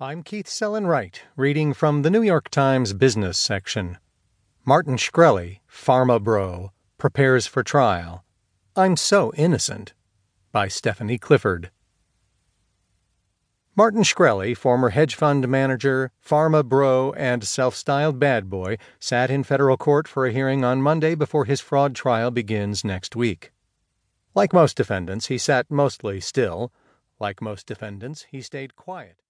I'm Keith Sellon-Wright, reading from the New York Times business section. Martin Shkreli, Pharma Bro, prepares for trial. I'm so innocent. By Stephanie Clifford. Martin Shkreli, former hedge fund manager, pharma bro, and self styled bad boy, sat in federal court for a hearing on Monday before his fraud trial begins next week. Like most defendants, he sat mostly still. Like most defendants, he stayed quiet.